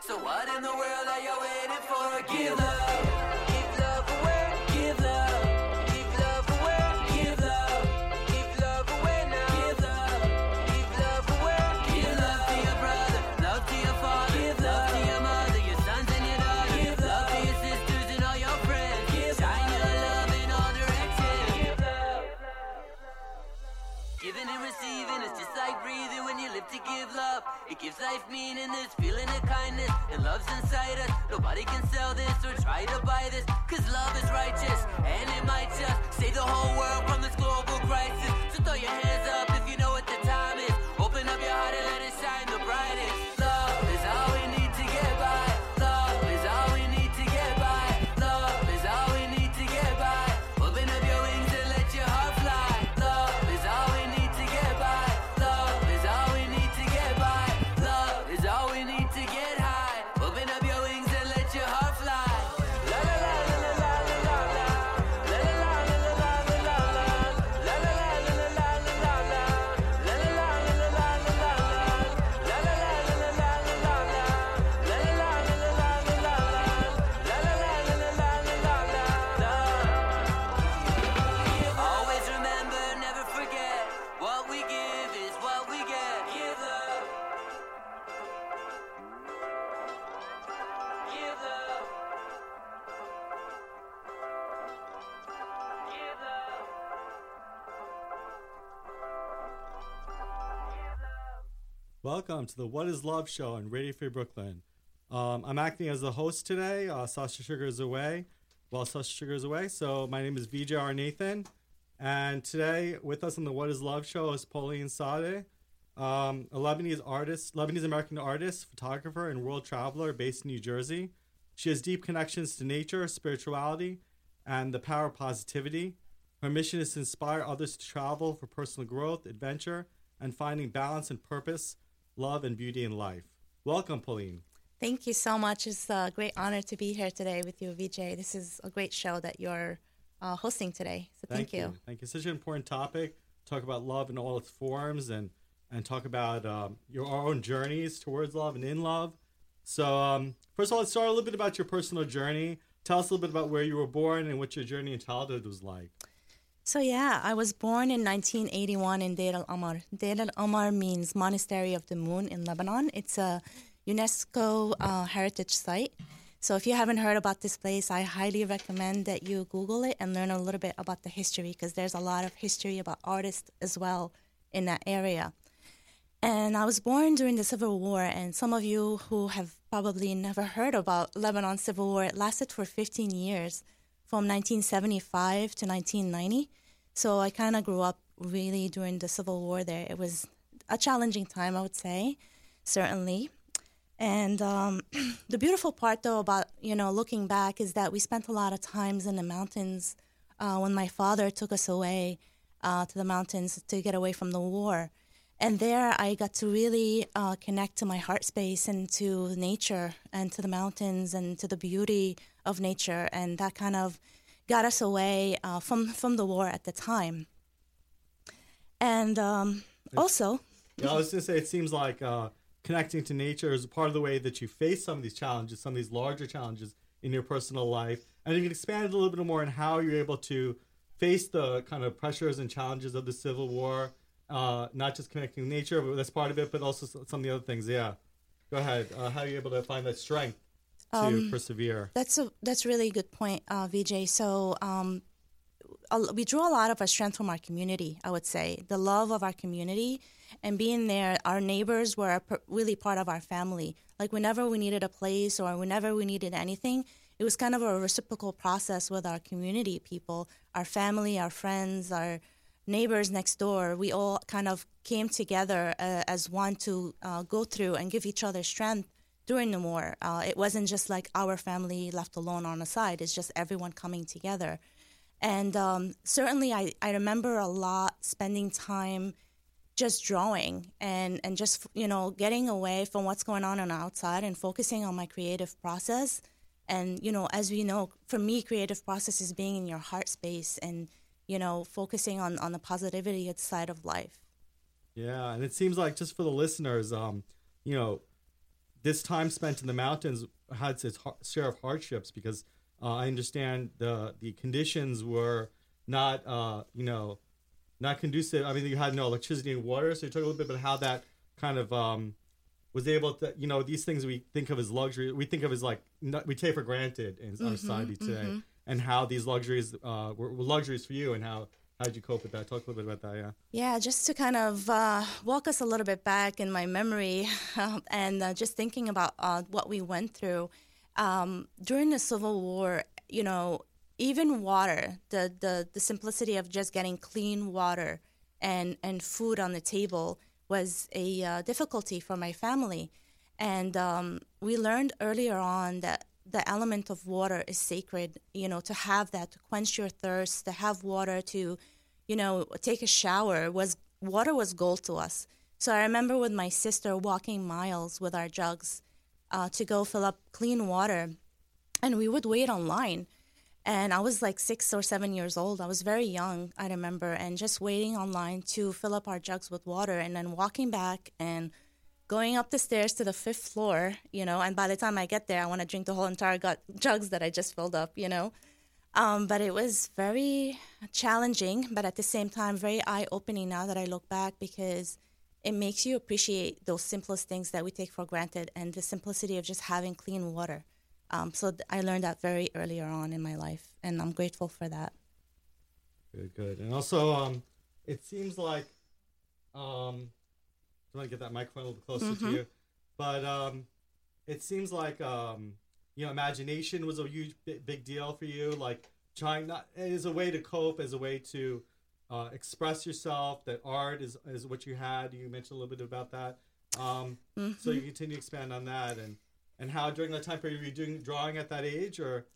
So what in the world are you waiting for? Give love, give love away, give love, give love away, give love, give love away now. Give love, give love away, give love to your brother, love to your father, love to your mother, your sons and your daughters, love to your sisters and all your friends. Give shine your love in all directions. Give love. Giving and receiving is just like breathing when you live to give love. It gives life meaning, this feeling kindness, and love's inside us. Nobody can sell this or try to buy this, cause love is righteous, and it might just save the whole world from this global crisis. So throw your hands up Welcome to the What is Love show on Radio Free Brooklyn. Um, I'm acting as the host today. Uh, Sasha Sugar is away. Well, Sasha Sugar is away. So my name is VJR Nathan. And today with us on the What is Love show is Pauline Saade, um, a Lebanese artist, Lebanese American artist, photographer, and world traveler based in New Jersey. She has deep connections to nature, spirituality, and the power of positivity. Her mission is to inspire others to travel for personal growth, adventure, and finding balance and purpose, love, and beauty in life. Welcome, Pauline. Thank you so much. It's a great honor to be here today with you, VJ. This is a great show that you're uh, hosting today. So thank, you. Thank you. Such an important topic. Talk about love in all its forms and and talk about um, your own journeys towards love and in love. So, um, first of all, let's start a little bit about your personal journey. Tell us a little bit about where you were born and what your journey in childhood was like. So yeah, I was born in 1981 in Deir al-Amar. Deir al-Amar means Monastery of the Moon in Lebanon. It's a UNESCO uh, heritage site. So if you haven't heard about this place, I highly recommend that you Google it and learn a little bit about the history because there's a lot of history about artists as well in that area. And I was born during the Civil War, and some of you who have probably never heard about Lebanon Civil War, it lasted for 15 years, from 1975 to 1990. So I kind of grew up really during the Civil War there. It was a challenging time, I would say, certainly. And um, the beautiful part, though, about you know looking back is that we spent a lot of times in the mountains uh, when my father took us away uh, to the mountains to get away from the war. And there, I got to really uh, connect to my heart space and to nature and to the mountains and to the beauty of nature, and that kind of got us away uh, from from the war at the time. And um, also, Yeah, I was going to say, it seems like uh, connecting to nature is part of the way that you face some of these challenges, some of these larger challenges in your personal life. And you can expand a little bit more on how you're able to face the kind of pressures and challenges of the Civil War, uh, not just connecting to nature, but that's part of it, but also some of the other things. Yeah. Go ahead. Uh, how are you able to find that strength to Um, persevere? That's a that's a really good point, uh, VJ. So um, we draw a lot of our strength from our community. I would say the love of our community and being there. Our neighbors were a really part of our family. Like whenever we needed a place or whenever we needed anything, it was kind of a reciprocal process with our community people, our family, our friends, our neighbors next door. We all kind of came together uh, as one to uh, go through and give each other strength during the war. Uh, it wasn't just like our family left alone on the side. It's just everyone coming together. And um, certainly, I, I remember a lot spending time just drawing and, and just, you know, getting away from what's going on on outside and focusing on my creative process. And, you know, as we know, for me, creative process is being in your heart space and, you know, focusing on, on the positivity side of life. Yeah, and it seems like just for the listeners, um, you know, this time spent in the mountains had its share of hardships because uh, I understand the the conditions were not uh, you know not conducive. I mean, you had no electricity and water. So you talk a little bit about how that kind of um, was able to you know these things we think of as luxury we think of as like not, we take for granted in our society today, and how these luxuries uh, were, were luxuries for you and how. How did you cope with that? Talk a little bit about that, yeah. Yeah, just to kind of uh, walk us a little bit back in my memory and uh, just thinking about uh, what we went through um, during the Civil War, you know, even water, the, the, the simplicity of just getting clean water and, and food on the table was a uh, difficulty for my family. And um, we learned earlier on that the element of water is sacred, you know, to have that, to quench your thirst, to have water to, you know, take a shower was water was gold to us. So I remember with my sister walking miles with our jugs uh, to go fill up clean water, and we would wait online. And I was like six or seven years old. I was very young, I remember, and just waiting online to fill up our jugs with water, and then walking back and going up the stairs to the fifth floor, you know, and by the time I get there, I want to drink the whole entire gut jugs that I just filled up, you know. Um, but it was very challenging, but at the same time, very eye opening now that I look back because it makes you appreciate those simplest things that we take for granted and the simplicity of just having clean water. Um, so th- I learned that very earlier on in my life, and I'm grateful for that. Good, good. And also, um, it seems like, um, I want to get that microphone a little closer to you, but um, it seems like, um, you know, imagination was a huge, big, deal for you. Like trying not as a way to cope, as a way to uh, express yourself. That art is is what you had. You mentioned a little bit about that. Um, So you continue to expand on that, and and how during that time period were you doing drawing at that age, or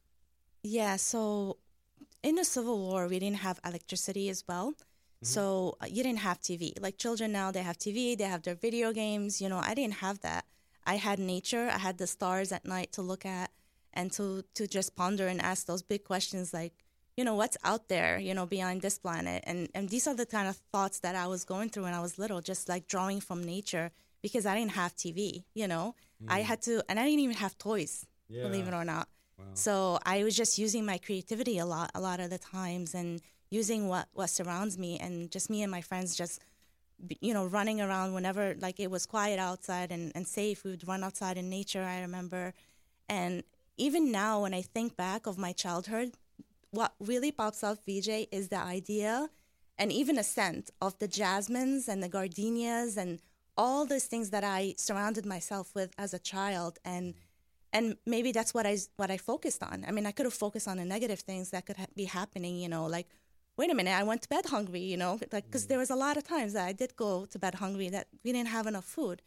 Yeah, so in the Civil War, we didn't have electricity as well. So uh, you didn't have TV. Like children now, they have TV, they have their video games. You know, I didn't have that. I had nature, I had the stars at night to look at and to, to just ponder and ask those big questions like, you know, what's out there, you know, beyond this planet? And, and these are the kind of thoughts that I was going through when I was little, just like drawing from nature because I didn't have TV, you know? I had to, and I didn't even have toys, believe it or not. So I was just using my creativity a lot, a lot of the times, and using what what surrounds me, and just me and my friends just, you know, running around whenever like it was quiet outside and and safe. We would run outside in nature. I remember, and even now when I think back of my childhood, what really pops up, VJ, is the idea and even a scent of the jasmines and the gardenias and all those things that I surrounded myself with as a child and and maybe that's what I what I focused on. I mean, I could have focused on the negative things that could ha- be happening, you know, like wait a minute, I went to bed hungry, you know, like because there was a lot of times that I did go to bed hungry that we didn't have enough food.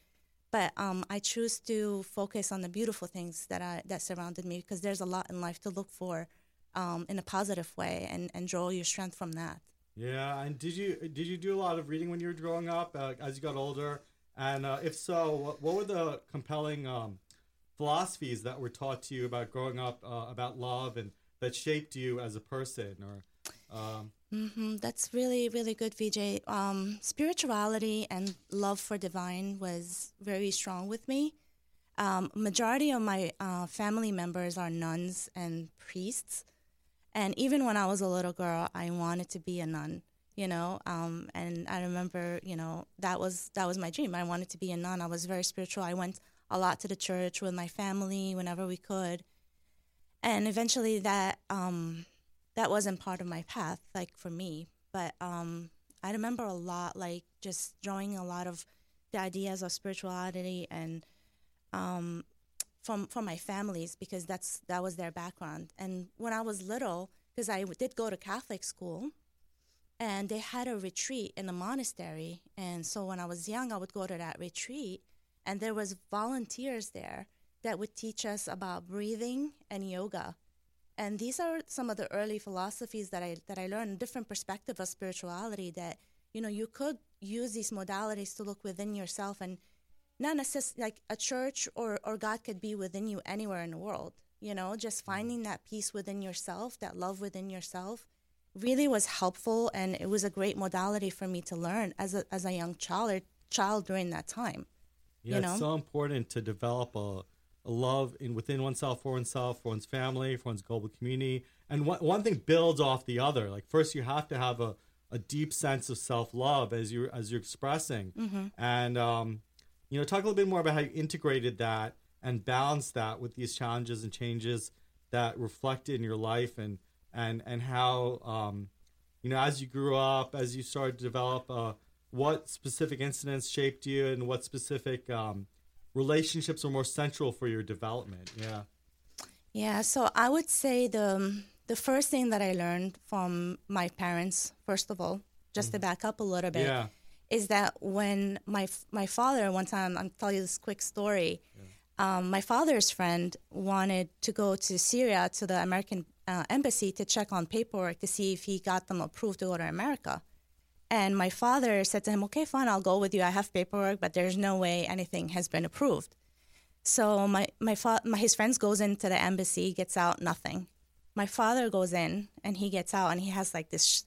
But um, I choose to focus on the beautiful things that I that surrounded me because there's a lot in life to look for um, in a positive way and, and draw your strength from that. Yeah, and did you did you do a lot of reading when you were growing up uh, as you got older? And uh, if so, what, what were the compelling um, philosophies that were taught to you about growing up uh, about love and that shaped you as a person? Or um, hmm That's really, really good, Vijay. Um, spirituality and love for divine was very strong with me. Um, majority of my uh, family members are nuns and priests, and even when I was a little girl, I wanted to be a nun. You know, um, and I remember, you know, that was that was my dream. I wanted to be a nun. I was very spiritual. I went a lot to the church with my family whenever we could, and eventually that um, that wasn't part of my path, like for me. But um, I remember a lot, like just drawing a lot of the ideas of spirituality and um, from from my families because that's that was their background. And when I was little, because I did go to Catholic school, and they had a retreat in a monastery, and so when I was young, I would go to that retreat, and there was volunteers there that would teach us about breathing and yoga and these are some of the early philosophies that I that I learned, different perspective of spirituality. That you know you could use these modalities to look within yourself, and not necessarily like a church or or God could be within you anywhere in the world. You know, just mm-hmm. finding that peace within yourself, that love within yourself, really was helpful, and it was a great modality for me to learn as a as a young child child during that time. Yeah, you know? it's so important to develop a love in within oneself, for oneself, for one's family, for one's global community. And one, one thing builds off the other. Like first, you have to have a, a deep sense of self love as you as you're expressing. Mm-hmm. And um, you know, talk a little bit more about how you integrated that and balanced that with these challenges and changes that reflected in your life, and and and how um, you know as you grew up, as you started to develop. Uh, what specific incidents shaped you, and what specific um, relationships are more central for your development? Yeah. Yeah, so I would say the the first thing that I learned from my parents, first of all, just to back up a little bit, Yeah. is that when my my father one time, I'll tell you this quick story. Um, my father's friend wanted to go to Syria to the American uh, embassy to check on paperwork to see if he got them approved to go to America. And my father said to him, "Okay, fine, I'll go with you. I have paperwork, but there's no way anything has been approved." So my my, fa- my his friends goes into the embassy, gets out nothing. My father goes in and he gets out and he has like this sh-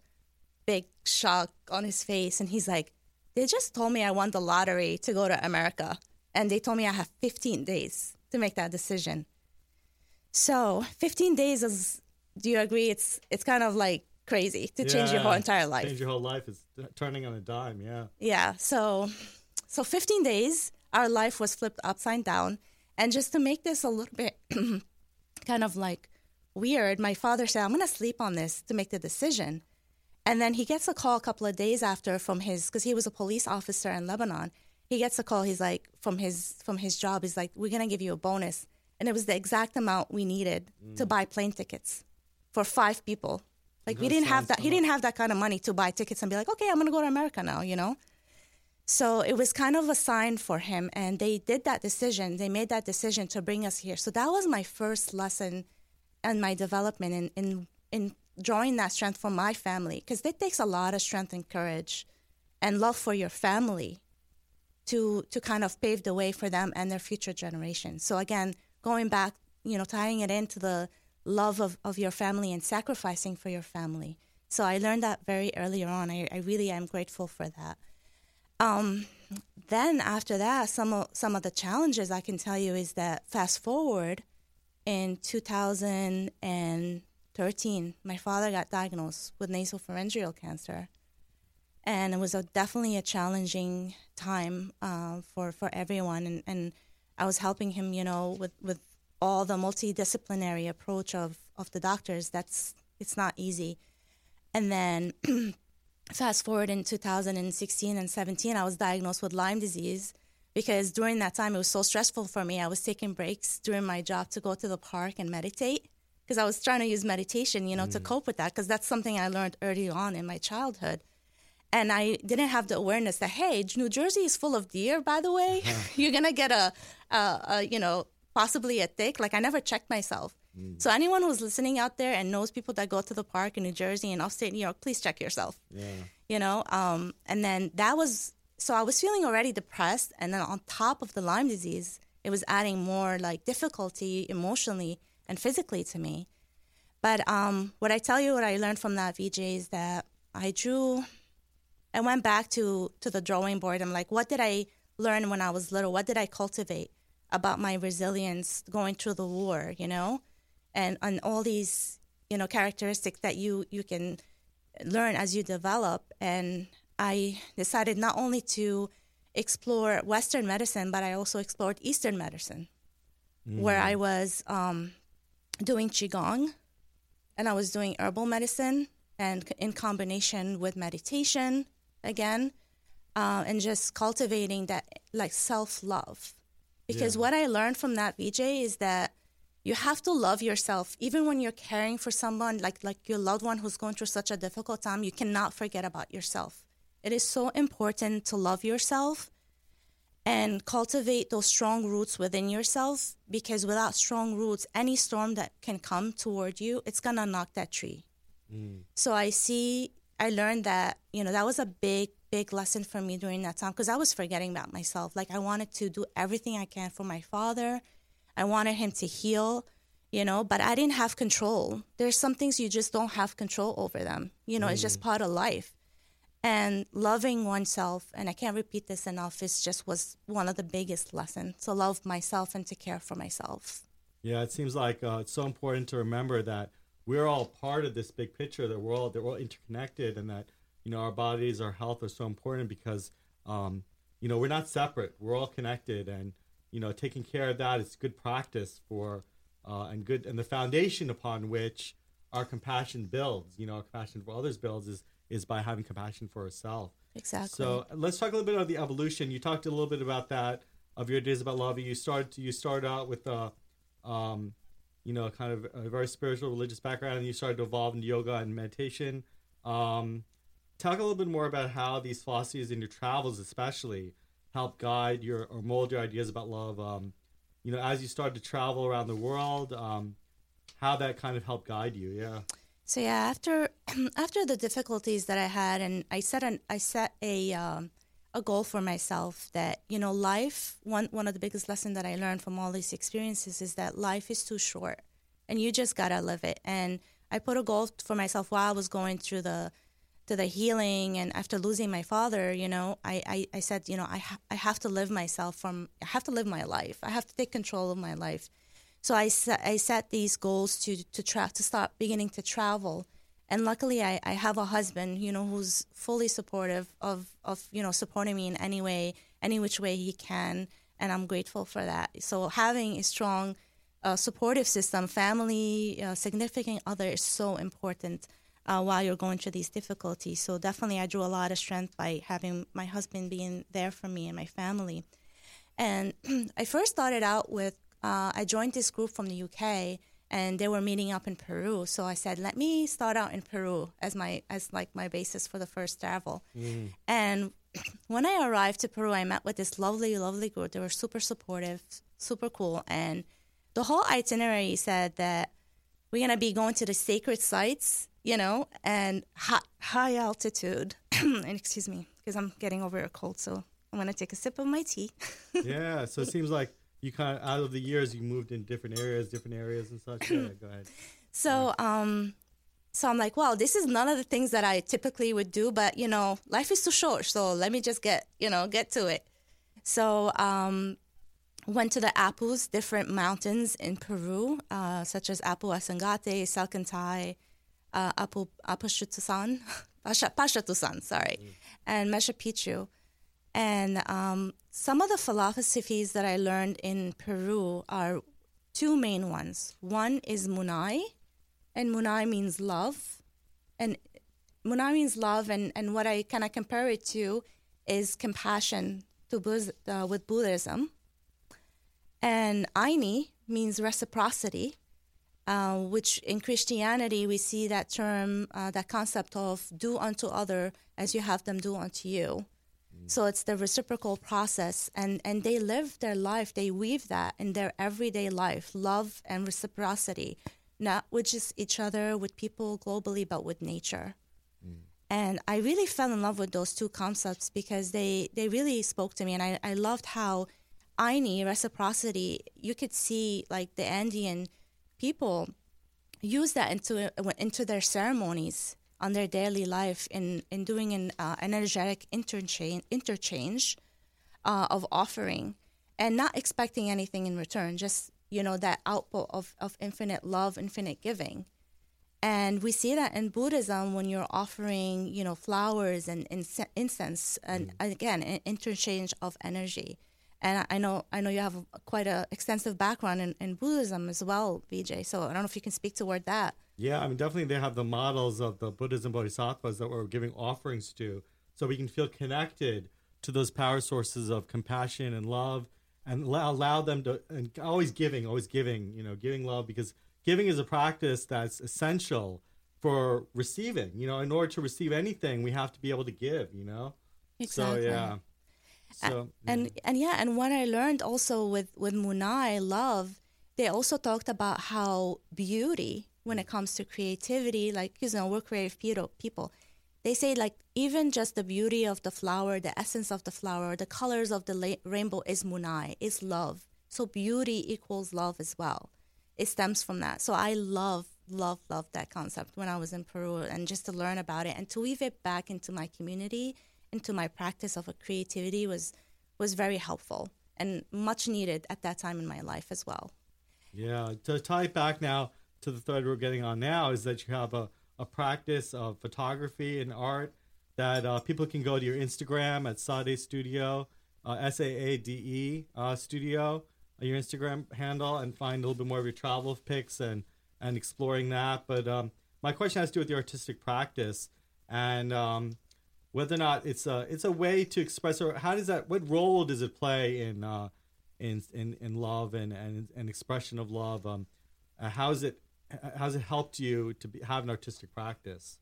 big shock on his face and he's like, "They just told me I won the lottery to go to America and they told me I have 15 days to make that decision." So 15 days is. Do you agree? It's it's kind of like crazy to change your whole entire life. Change your whole life is turning on a dime. Yeah. Yeah. So, so 15 days, our life was flipped upside down. And just to make this a little bit kind of like weird, my father said, I'm going to sleep on this to make the decision. And then he gets a call a couple of days after from his, because he was a police officer in Lebanon. He gets a call. He's like, from his from his job, he's like, we're gonna give you a bonus, and it was the exact amount we needed to mm. buy plane tickets for five people. Like we didn't have that. He didn't have that kind of money to buy tickets and be like, okay, I'm gonna go to America now. You know. So it was kind of a sign for him, and they did that decision. They made that decision to bring us here. So that was my first lesson and my development in in, in drawing that strength from my family, because it takes a lot of strength and courage and love for your family to to kind of pave the way for them and their future generations. So again, going back, you know, tying it into the love of, of your family and sacrificing for your family. So I learned that very early on. I, I really am grateful for that. Um, then after that, some of, some of the challenges I can tell you is that fast forward in 2013, my father got diagnosed with nasopharyngeal cancer, and it was a, definitely a challenging time uh, for for everyone. And, and I was helping him, you know, with with all the multidisciplinary approach of of the doctors. That's it's not easy. And then fast forward in 2016 and 17, I was diagnosed with Lyme disease because during that time it was so stressful for me. I was taking breaks during my job to go to the park and meditate because I was trying to use meditation, you know, to mm. cope with that because that's something I learned early on in my childhood. And I didn't have the awareness that hey, New Jersey is full of deer. By the way, uh-huh. you're gonna get a, a, a, you know, possibly a tick. Like I never checked myself. So anyone who's listening out there and knows people that go to the park in New Jersey and upstate New York, please check yourself Yeah. you know um, and then that was so i was feeling already depressed and then on top of the lyme disease it was adding more like difficulty emotionally and physically to me but um, what i tell you what i learned from that vj is that i drew i went back to to the drawing board i'm like what did i learn when i was little what did i cultivate about my resilience going through the war you know and and all these you know characteristics that you you can learn as you develop. And I decided not only to explore Western medicine, but I also explored Eastern medicine, where I was um, doing Qigong and I was doing herbal medicine and in combination with meditation again, uh, and just cultivating that like self love. Because Yeah. what I learned from that VJ is that you have to love yourself. Even when you're caring for someone like like your loved one who's going through such a difficult time you cannot forget about yourself. It is so important to love yourself and cultivate those strong roots within yourself because without strong roots any storm that can come toward you it's going to knock that tree. Mm. So i see i learned that you know that was a big big lesson for me during that time because i was forgetting about myself like i wanted to do everything i can for my father I wanted him to heal, you know, but I didn't have control. There's some things you just don't have control over them. You know, it's just part of life. And loving oneself, and I can't repeat this enough, is just was one of the biggest lessons to love myself and to care for myself. Yeah, it seems like uh, it's so important to remember that we're all part of this big picture. That we're all that we're all interconnected, and that you know our bodies, our health are so important because um, you know we're not separate. We're all connected, and you know taking care of that is good practice for uh, and good and the foundation upon which our compassion builds. You know, our compassion for others builds is is by having compassion for ourselves. Exactly. So let's talk a little bit about the evolution. You talked a little bit about that of your days about love. You started you started out with a, um, you know, kind of a very spiritual, religious background, and you started to evolve into yoga and meditation. Um, talk a little bit more about how these philosophies in your travels, especially, help guide your or mold your ideas about love. Um, you know, as you started to travel around the world, um, how that kind of helped guide you. Yeah. So yeah, after after the difficulties that I had, and I set an I set a um, a goal for myself that you know life. One one of the biggest lessons that I learned from all these experiences is that life is too short, and you just gotta live it. And I put a goal for myself while I was going through the to the healing and after losing my father you know i, I, I said you know I, ha- I have to live myself from i have to live my life i have to take control of my life so I set, I set these goals to to tra- to start beginning to travel, and luckily I, I have a husband, you know, who's fully supportive of of you know supporting me in any way, any which way he can, and I'm grateful for that. So having a strong, uh, supportive system, family, uh, significant other is so important. Uh, while you're going through these difficulties. So definitely, I drew a lot of strength by having my husband being there for me and my family. And I first started out with uh, I joined this group from the UK, and they were meeting up in Peru. So I said, let me start out in Peru as my as like my basis for the first travel. Mm. And when I arrived to Peru, I met with this lovely, lovely group. They were super supportive, super cool, and the whole itinerary said that we're gonna be going to the sacred sites, you know, and high, high altitude. and excuse me, because I'm getting over a cold, so I'm gonna take a sip of my tea. yeah, so it seems like you kind of out of the years you moved in different areas, different areas and such. yeah, go ahead. So, um, so I'm like, well, this is none of the things that I typically would do, but you know, life is too short, so let me just get you know get to it. So, um, went to the Apus, different mountains in Peru, uh, such as Apu Ausangate, Salcantay, uh, Apu Apashutusan, Pachatusan, sorry, mm. and Machu Picchu. And um, some of the philosophies that I learned in Peru are two main ones. One is munay, and munay means love. And munay means love, and, and what I kind of compare it to is compassion to uh, with Buddhism. And Ayni means reciprocity, uh, which in Christianity we see that term, uh, that concept of do unto other as you have them do unto you. So it's the reciprocal process, and, and they live their life, they weave that in their everyday life love and reciprocity, not with just each other, with people globally, but with nature. Mm. And I really fell in love with those two concepts because they, they really spoke to me, and I, I loved how Ayni, reciprocity, you could see like the Andean people use that into, into their ceremonies on their daily life in, in doing an uh, energetic interchange, interchange uh, of offering and not expecting anything in return, just, you know, that output of, of infinite love, infinite giving. And we see that in Buddhism when you're offering, you know, flowers and incense, and mm. again, an interchange of energy. And I know, I know you have quite an extensive background in, in Buddhism as well, VJ. So I don't know if you can speak toward that. Yeah, I mean, definitely they have the models of the Buddhas and Bodhisattvas that we're giving offerings to, so we can feel connected to those power sources of compassion and love, and allow them to. And always giving, always giving. You know, giving love because giving is a practice that's essential for receiving. You know, in order to receive anything, we have to be able to give. You know. Exactly. So yeah. So, and yeah. and yeah, and what I learned also with with Munay love, they also talked about how beauty when it comes to creativity, like, you know, we're creative people. They say, like, even just the beauty of the flower, the essence of the flower, the colors of the la- rainbow is munay, is love. So beauty equals love as well. It stems from that. So I love love, love that concept when I was in Peru and just to learn about it and to weave it back into my community, into my practice of creativity was was very helpful and much needed at that time in my life as well. Yeah, to tie back now to the thread we're getting on now is that you have a, a practice of photography and art that uh, people can go to your Instagram at Saade Studio, uh, S A A D E uh, Studio, uh, your Instagram handle, and find a little bit more of your travel pics and and exploring that. But um, my question has to do with the artistic practice and um, whether or not it's a it's a way to express or how does that what role does it play in uh, in, in in love and and, and expression of love? Um, uh, how's it how's it helped you to be, have an artistic practice?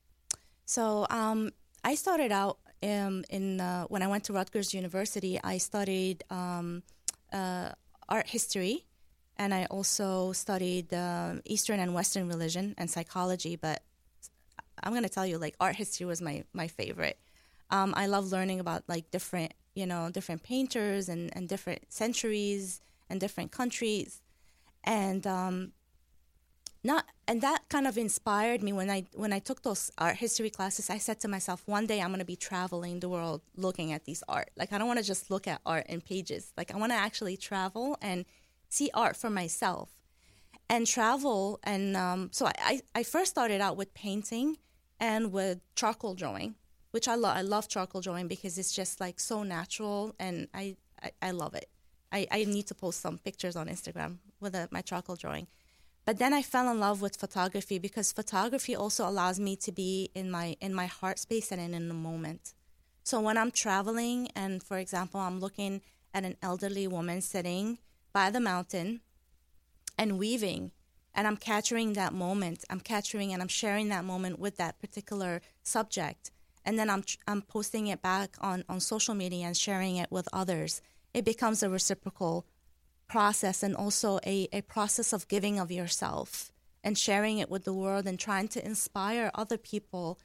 So um, I started out um, in uh, when I went to Rutgers University. I studied um, uh, art history and I also studied uh, Eastern and Western religion and psychology. But I'm gonna tell you, like art history was my my favorite. Um, I love learning about like different, you know, different painters and and different centuries and different countries, and um, not and that kind of inspired me when I when I took those art history classes. I said to myself, one day I'm gonna be traveling the world looking at these art. Like I don't want to just look at art in pages. Like I want to actually travel and see art for myself and travel. And um, so I, I first started out with painting and with charcoal drawing, which I love. I love charcoal drawing because it's just like so natural and I, I, I love it. I, I need to post some pictures on Instagram with a, my charcoal drawing. But then I fell in love with photography because photography also allows me to be in my in my heart space and in in the moment. So when I'm traveling and for example I'm looking at an elderly woman sitting by the mountain and weaving and I'm capturing that moment. I'm capturing and I'm sharing that moment with that particular subject. And then I'm I'm posting it back on on social media and sharing it with others. It becomes a reciprocal process and also a, a process of giving of yourself and sharing it with the world and trying to inspire other people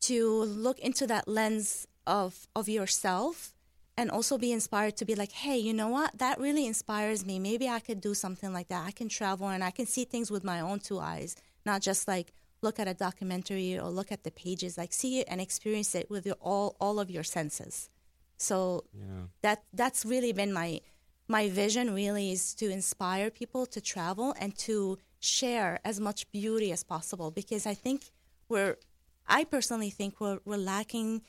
to look into that lens of of yourself and also be inspired to be like, hey, you know what? That really inspires me. Maybe I could do something like that. I can travel and I can see things with my own two eyes, not just like look at a documentary or look at the pages. Like see it and experience it with your, all all of your senses. So yeah. that that's really been my my vision. Really is to inspire people to travel and to share as much beauty as possible because I think we're I personally think we're we're lacking.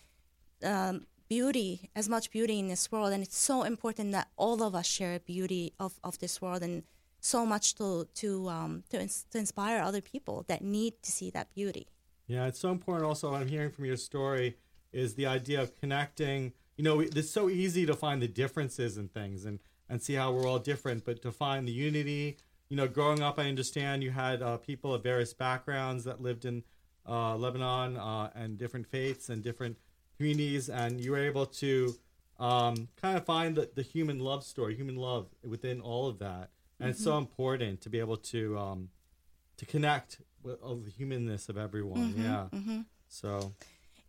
Um, beauty, as much beauty in this world, and it's so important that all of us share beauty of, of this world and so much to to um, to, to inspire other people that need to see that beauty. Yeah, it's so important. Also, I'm hearing from your story is the idea of connecting. You know, it's so easy to find the differences in things and and see how we're all different, but to find the unity. You know, growing up, I understand you had uh, people of various backgrounds that lived in uh, Lebanon uh, and different faiths and different communities, and you were able to um, kind of find the, the human love story, human love within all of that, and mm-hmm. it's so mm-hmm. important to be able to um, to connect with all the humanness of everyone. Mm-hmm, yeah. Mm-hmm. So.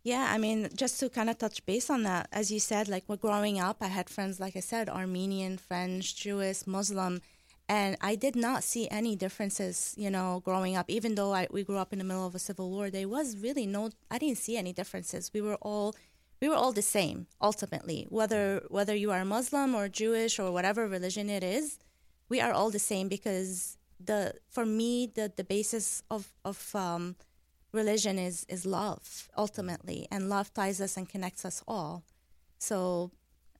Yeah, I mean, just to kind of touch base on that, as you said, like we're growing up, I had friends, like I said, Armenian, French, Jewish, Muslim, and I did not see any differences, you know, growing up. Even though I, we grew up in the middle of a civil war, there was really no. I didn't see any differences. We were all, we were all the same ultimately. Whether whether you are Muslim or Jewish or whatever religion it is, we are all the same because the for me the the basis of of um, religion is is love ultimately, and love ties us and connects us all. So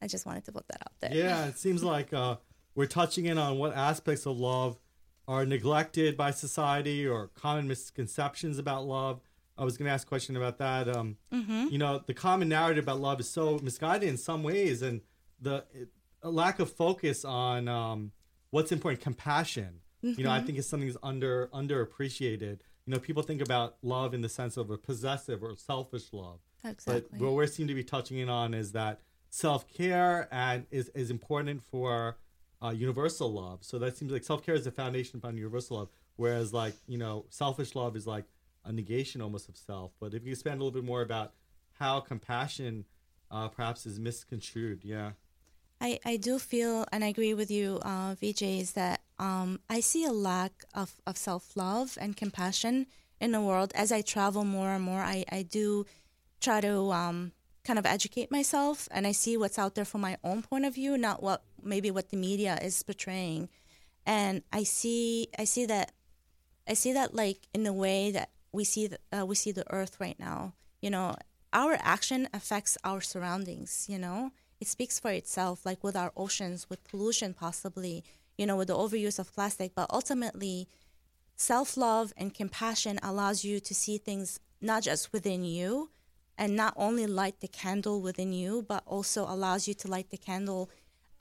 I just wanted to put that out there. Yeah, it seems like. Uh, we're touching in on what aspects of love are neglected by society or common misconceptions about love. I was going to ask a question about that. Um, mm-hmm. You know, the common narrative about love is so misguided in some ways, and the lack of focus on um, what's important, compassion. Mm-hmm. You know, I mm-hmm. think is something that's under underappreciated. You know, people think about love in the sense of a possessive or selfish love. Exactly. But what we seem to be touching in on is that self care and is is important for uh, universal love. So that seems like self care is the foundation upon universal love, whereas like you know selfish love is like a negation almost of self. But if you expand a little bit more about how compassion uh, perhaps is misconstrued, yeah. I, I do feel and I agree with you, uh, VJ, is that um, I see a lack of, of self love and compassion in the world. As I travel more and more, I, I do try to um, kind of educate myself and I see what's out there from my own point of view, not what maybe what the media is portraying. And I see I see that I see that like in the way that we see the, uh, we see the earth right now. You know, our action affects our surroundings, you know? It speaks for itself like with our oceans, with pollution possibly, you know, with the overuse of plastic, but ultimately self-love and compassion allows you to see things not just within you, and not only light the candle within you, but also allows you to light the candle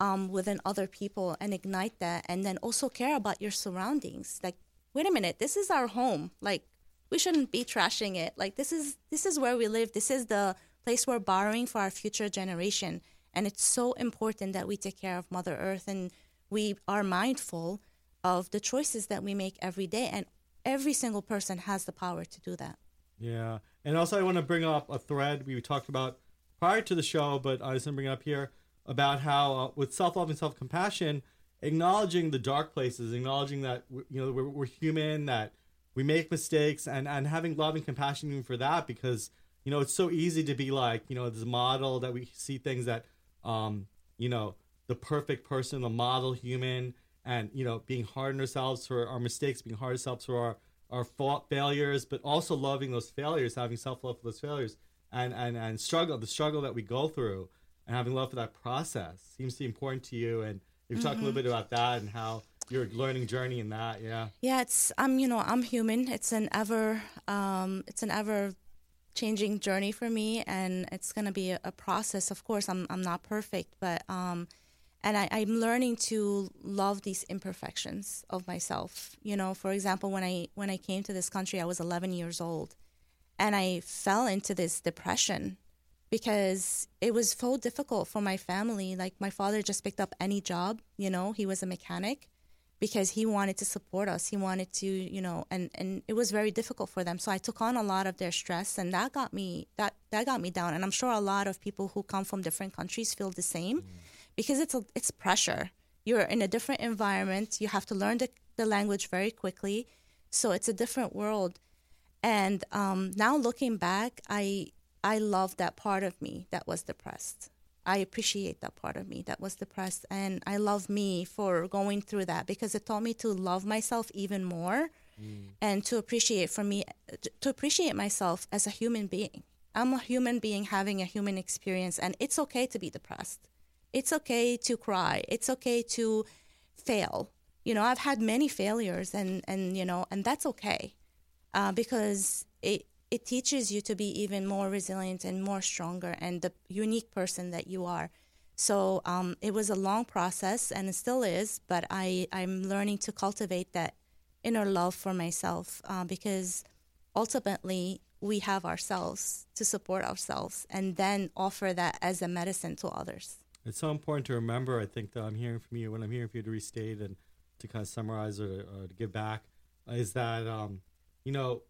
um, within other people and ignite that, and then also care about your surroundings. Like, wait a minute, this is our home. Like, we shouldn't be trashing it. Like, this is this is where we live. This is the place we're borrowing for our future generation, and it's so important that we take care of Mother Earth and we are mindful of the choices that we make every day, and every single person has the power to do that. Yeah, and also I want to bring up a thread we talked about prior to the show, but I just want to bring it up here about how uh, with self-love and self-compassion, acknowledging the dark places, acknowledging that you know we're, we're human, that we make mistakes, and and having love and compassion for that, because you know it's so easy to be like you know this model that we see things that um you know the perfect person, the model human, and you know being hard on ourselves for our mistakes, being hard on ourselves for our our failures, but also loving those failures, having self love for those failures, and, and and struggle the struggle that we go through, and having love for that process seems to be important to you. And you've talked a little bit about that and how your learning journey in that. Yeah. Yeah, it's I'm you know I'm human. It's an ever um, it's an ever changing journey for me, and it's gonna be a, a process. Of course, I'm I'm not perfect, but um, and I, I'm learning to love these imperfections of myself. You know, for example, when I when I came to this country, I was 11 years old, and I fell into this depression because it was so difficult for my family. Like my father just picked up any job. You know, he was a mechanic because he wanted to support us. He wanted to, you know, and and it was very difficult for them. So I took on a lot of their stress, and that got me that that got me down. And I'm sure a lot of people who come from different countries feel the same. Mm because it's a, it's pressure. You're in a different environment. You have to learn the, the language very quickly, so it's a different world. And um, now looking back, I I love that part of me that was depressed. I appreciate that part of me that was depressed, and I love me for going through that because it taught me to love myself even more, mm. and to appreciate for me to appreciate myself as a human being. I'm a human being having a human experience, and it's okay to be depressed. It's okay to cry. It's okay to fail. You know, I've had many failures, and and you know, and that's okay, uh, because it it teaches you to be even more resilient and more stronger, and the unique person that you are. So um, it was a long process, and it still is. But I I'm learning to cultivate that inner love for myself uh, because ultimately we have ourselves to support ourselves, and then offer that as a medicine to others. It's so important to remember. I think that I'm hearing from you when I'm hearing from you to restate and to kind of summarize or, or to give back is that um, you know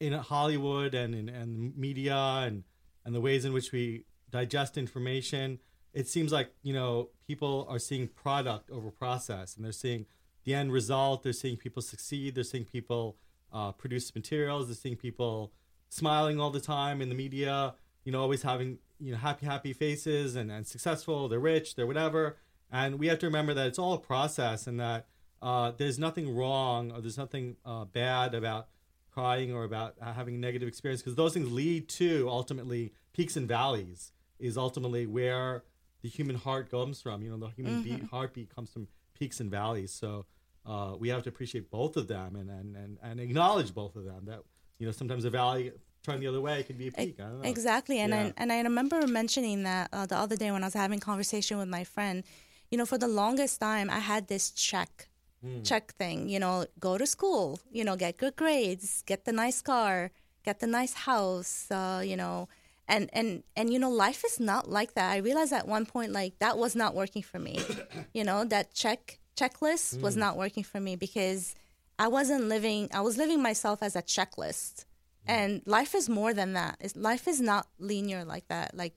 in Hollywood and in and media and and the ways in which we digest information, it seems like you know people are seeing product over process, and they're seeing the end result. They're seeing people succeed. They're seeing people uh, produce materials. They're seeing people smiling all the time in the media. You know, always having you know happy happy faces and, and successful they're rich they're whatever and we have to remember that it's all a process and that uh, there's nothing wrong or there's nothing uh, bad about crying or about uh, having a negative experience because those things lead to ultimately peaks and valleys is ultimately where the human heart comes from you know the human mm-hmm. beat, heartbeat comes from peaks and valleys so uh, we have to appreciate both of them and, and, and, and acknowledge both of them that you know sometimes a valley turn the other way, it can be a peak. Exactly, and yeah. I, and I remember mentioning that uh, the other day when I was having conversation with my friend. You know, for the longest time, I had this check mm. check thing. You know, go to school. You know, get good grades, get the nice car, get the nice house. Uh, you know, and and and you know, life is not like that. I realized at one point, like that was not working for me. you know, that check checklist mm. was not working for me because I wasn't living. I was living myself as a checklist and life is more than that it's, life is not linear like that like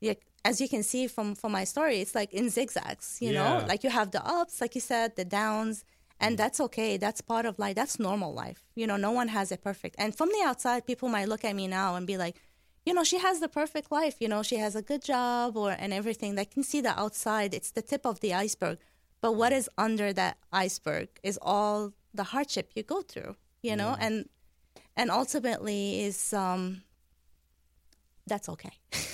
yeah, as you can see from from my story it's like in zigzags you yeah. know like you have the ups like you said the downs and that's okay. That's part of life. That's normal life. You know no one has it perfect. And from the outside people might look at me now and be like you know she has the perfect life. You know she has a good job or and everything. They can see the outside. It's the tip of the iceberg. But what is under that iceberg is all the hardship you go through you know? And and ultimately is um that's okay.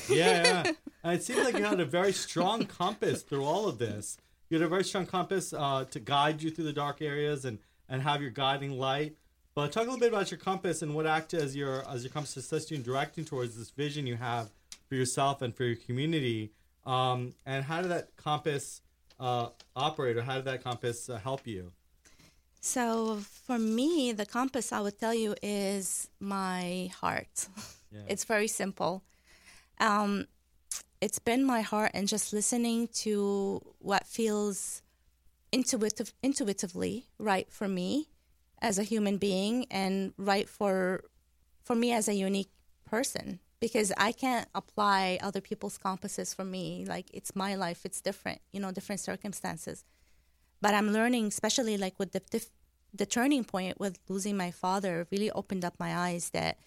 Yeah, yeah. And it seems like you had a very strong compass through all of this. You had a very strong compass uh, to guide you through the dark areas and, and have your guiding light. But talk a little bit about your compass and what acted as your as your compass assist you in directing towards this vision you have for yourself and for your community. Um, and how did that compass uh, operate, or how did that compass uh, help you? So for me, the compass I would tell you is my heart. Yeah. It's very simple. Um, it's been my heart and just listening to what feels intuitive, intuitively right for me as a human being and right for for me as a unique person because I can't apply other people's compasses for me. Like it's my life, it's different, you know, different circumstances. But I'm learning, especially like with the the, the turning point with losing my father, really opened up my eyes that,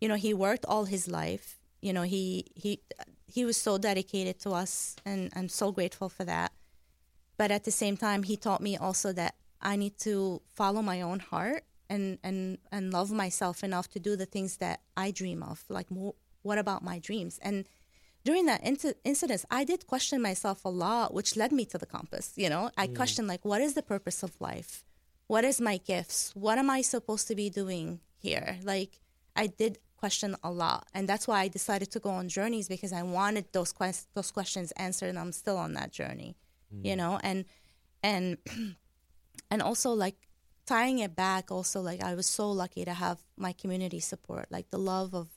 you know, he worked all his life. You know, he he he was so dedicated to us, and I'm so grateful for that. But at the same time, he taught me also that I need to follow my own heart and and and love myself enough to do the things that I dream of. Like, what about my dreams? And during that inc- incident, I did question myself a lot, which led me to the compass. You know, I mm. questioned like, what is the purpose of life? What is my gifts? What am I supposed to be doing here? Like, I did question a lot, and that's why I decided to go on journeys because I wanted those quest- those questions answered, and I'm still on that journey. You know, and and and also like tying it back also like i was so lucky to have my community support like the love of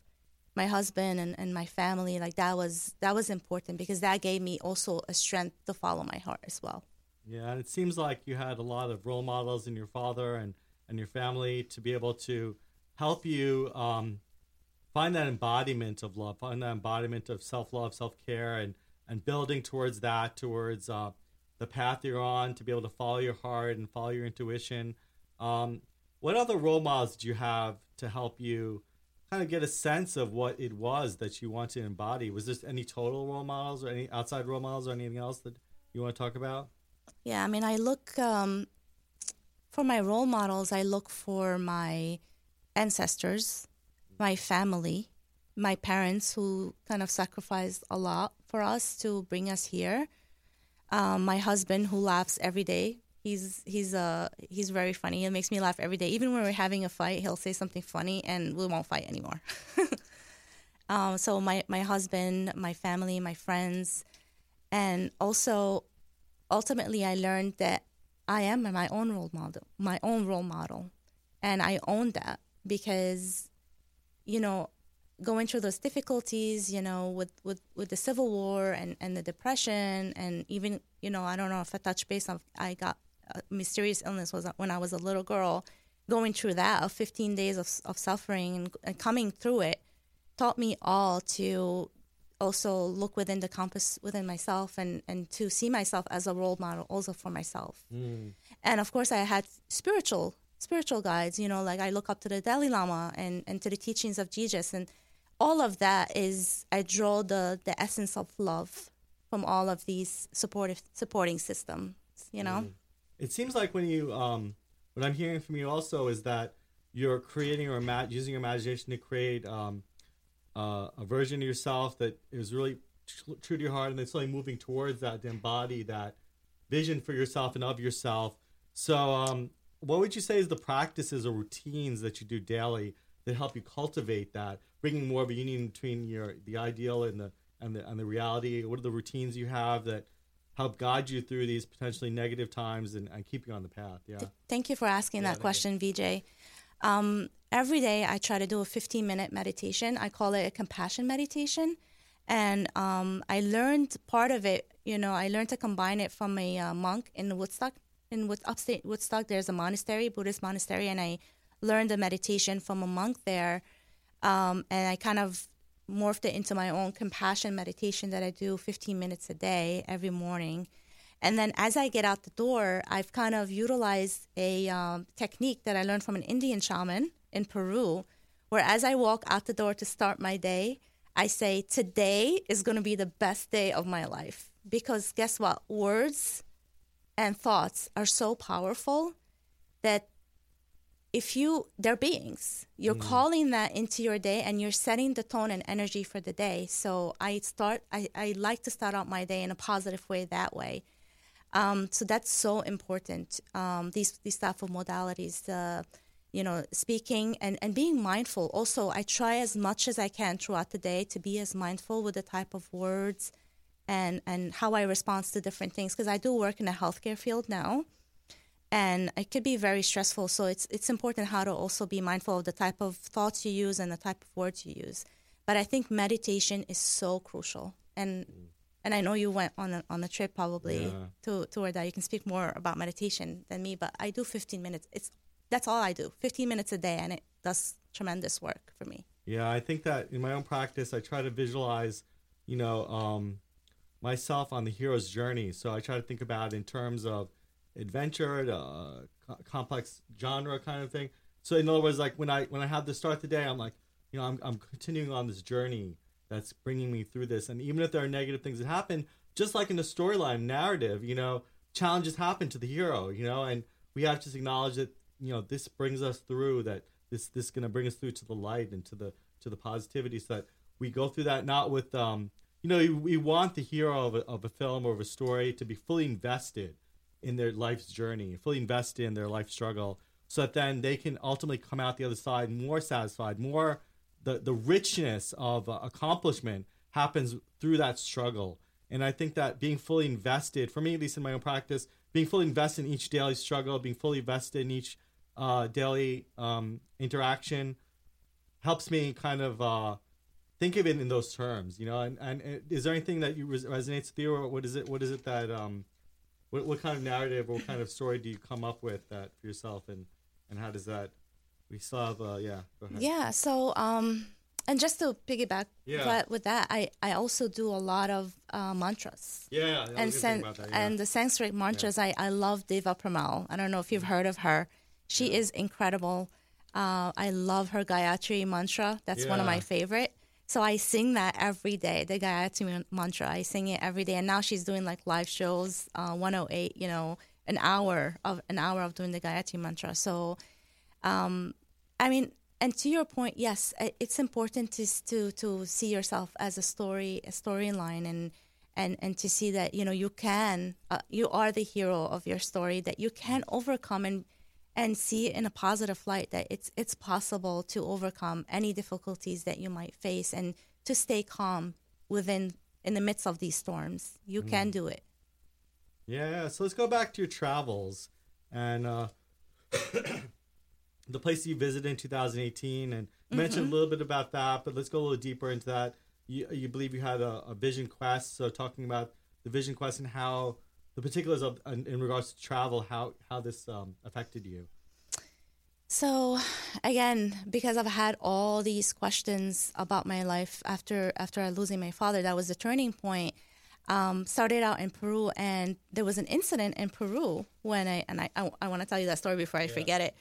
my husband and, and my family like that was that was important because that gave me also a strength to follow my heart as well. Yeah, and it seems like you had a lot of role models in your father and, and your family to be able to help you um, find that embodiment of love, find that embodiment of self love, self care, and, and building towards that, towards uh, the path you're on, to be able to follow your heart and follow your intuition. Um, what other role models do you have to help you kind of get a sense of what it was that you want to embody? Was there any total role models or any outside role models or anything else that you want to talk about? yeah i mean i look um, for my role models i look for my ancestors my family my parents who kind of sacrificed a lot for us to bring us here. Um, my husband who laughs every day. He's he's uh he's very funny. It makes me laugh every day. Even when we're having a fight he'll say something funny and we won't fight anymore. Um, so my my husband my family my friends. And also ultimately i learned that i am my own role model my own role model. And i own that because you know going through those difficulties you know with with, with the civil war and and the depression and even you know i don't know if i touch base on i got a mysterious illness was when i was a little girl going through that of 15 days of, of suffering and, and coming through it taught me all to also look within the compass within myself and and to see myself as a role model also for myself. Mm. And of course i had spiritual spiritual guides you know like i look up to the dalai lama and and to the teachings of jesus and all of that is i draw the the essence of love from all of these supportive supporting systems you know It seems like when you, um, what I'm hearing from you also is that you're creating or ima- using your imagination to create um, uh, a version of yourself that is really tr- true to your heart, and then slowly moving towards that to embody that vision for yourself and of yourself. So, um, what would you say is the practices or routines that you do daily that help you cultivate that, bringing more of a union between your the ideal and the and the and the reality? What are the routines you have that help guide you through these potentially negative times and, and keep you on the path? Yeah. Thank you for asking Yeah, that question, VJ. Um, every day I try to do a 15 minute meditation. I call it a compassion meditation. And um, I learned part of it, you know, I learned to combine it from a uh, monk in Woodstock. In Wood, upstate Woodstock, there's a monastery, Buddhist monastery, and I learned the meditation from a monk there. Um, and I kind of morphed it into my own compassion meditation that I do 15 minutes a day every morning. And then as I get out the door, I've kind of utilized a um, technique that I learned from an Indian shaman in Peru, where as I walk out the door to start my day, I say, Today is going to be the best day of my life. Because guess what? Words and thoughts are so powerful that if you they're beings. You're Mm. calling that into your day and you're setting the tone and energy for the day. So i start i, I like to start out my day in a positive way that way. Um, so that's so important. Um, these these type of modalities uh, you know speaking and, and being mindful. Also i try as much as i can throughout the day to be as mindful with the type of words and and how i respond to different things because i do work in the healthcare field now and it could be very stressful. So it's it's important how to also be mindful of the type of thoughts you use and the type of words you use. But i think meditation is so crucial. And and i know you went on a, on a trip probably Yeah. to toward that you can speak more about meditation than me but i do 15 minutes. It's that's all i do 15 minutes a day and it does tremendous work for me. Yeah, I think that in my own practice, I try to visualize, you know, um, myself on the hero's journey. So I try to think about in terms of adventure, uh, co- complex genre kind of thing. So in other words, like when I when I have to start the day, I'm like, you know, I'm I'm continuing on this journey that's bringing me through this. And even if there are negative things that happen, just like in the storyline narrative, you know, challenges happen to the hero, you know, and we have to acknowledge that you know this brings us through that this this is going to bring us through to the light and to the to the positivity so that we go through that not with um you know we want the hero of a, of a film or of a story to be fully invested in their life's journey fully invested in their life struggle so that then they can ultimately come out the other side more satisfied more the the richness of uh, accomplishment happens through that struggle. And i think that being fully invested for me at least in my own practice being fully invested in each daily struggle being fully invested in each uh, daily um, interaction helps me kind of uh, think of it in those terms, you know. And, and, and is there anything that you res- resonates with you, or what is it? What is it that um, what, what kind of narrative or what kind of story do you come up with that for yourself, and and how does that? We still have, uh, yeah. Go ahead. Yeah. So, um, and just to piggyback Yeah. that, with that, I, I also do a lot of uh, mantras. Yeah, yeah, and that, yeah. and the Sanskrit mantras. I, I love Deva Premal. I don't know if you've heard of her. She is incredible. Uh, I love her Gayatri mantra. That's one of my Yeah. favorite. So I sing that every day. The Gayatri man- mantra. I sing it every day. And now she's doing like live shows. Uh, 108. You know, an hour of an hour of doing the Gayatri mantra. So I mean, and to your point, yes, it's important to to to see yourself as a story, a storyline, and and and to see that you know you can, uh, you are the hero of your story, that you can overcome and and see it in a positive light that it's it's possible to overcome any difficulties that you might face and to stay calm within in the midst of these storms. You can do it. Yeah, yeah. So let's go back to your travels and uh, the place you visited in 2018. And you mentioned a little bit about that, but let's go a little deeper into that. You, you believe you had a, a vision quest. So talking about the vision quest and how the particulars of in, in regards to travel, how how this um, affected you. So again, because I've had all these questions about my life after after losing my father, that was the turning point. Um, started out in Peru, and there was an incident in Peru when I and I I, I want to tell you that story before I forget it.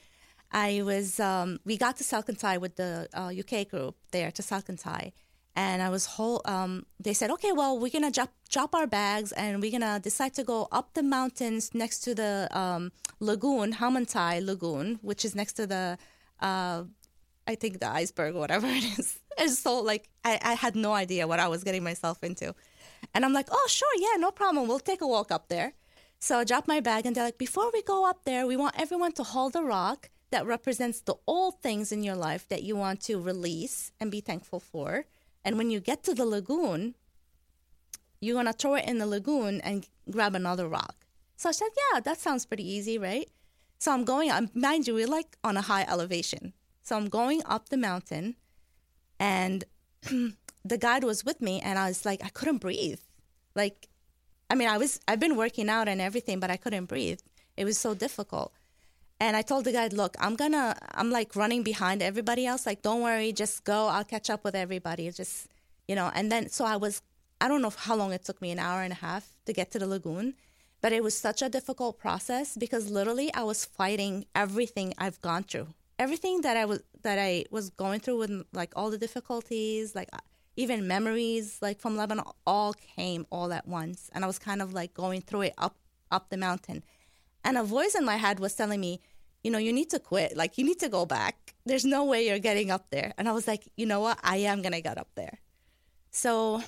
I was um, we got to Salcantay with the uh, UK group there to Salcantay, and I was whole. Um, they said, okay, well, we're gonna drop drop our bags and we're gonna decide to go up the mountains next to the um, lagoon, Humantay Lagoon, which is next to the, uh, I think the iceberg or whatever it is. It's so like I, I had no idea what I was getting myself into, and I'm like, oh sure, yeah, no problem. We'll take a walk up there. So I drop my bag and they're like, before we go up there, we want everyone to hold a rock that represents the old things in your life that you want to release and be thankful for. And when you get to the lagoon, you're gonna throw it in the lagoon and grab another rock. So I said, yeah, that sounds pretty easy, right? So I'm going, um, mind you, we're like on a high elevation. So I'm going up the mountain, and the guide was with me, and I was like, I couldn't breathe. Like, I mean, I was, I've been working out and everything, but I couldn't breathe. It was so difficult. And I told the guy, look, I'm gonna, I'm like running behind everybody else. Like, don't worry, just go. I'll catch up with everybody. Just, you know. And then, so I was, I don't know how long it took me, an hour and a half to get to the lagoon. But it was such a difficult process because literally I was fighting everything I've gone through. Everything that I was that I was going through with like all the difficulties, like uh, even memories like from Lebanon all came all at once and I was kind of like going through it up up the mountain. And a voice in my head was telling me, you know, you need to quit. Like you need to go back. There's no way you're getting up there. And I was like, you know what? I am going to get up there. So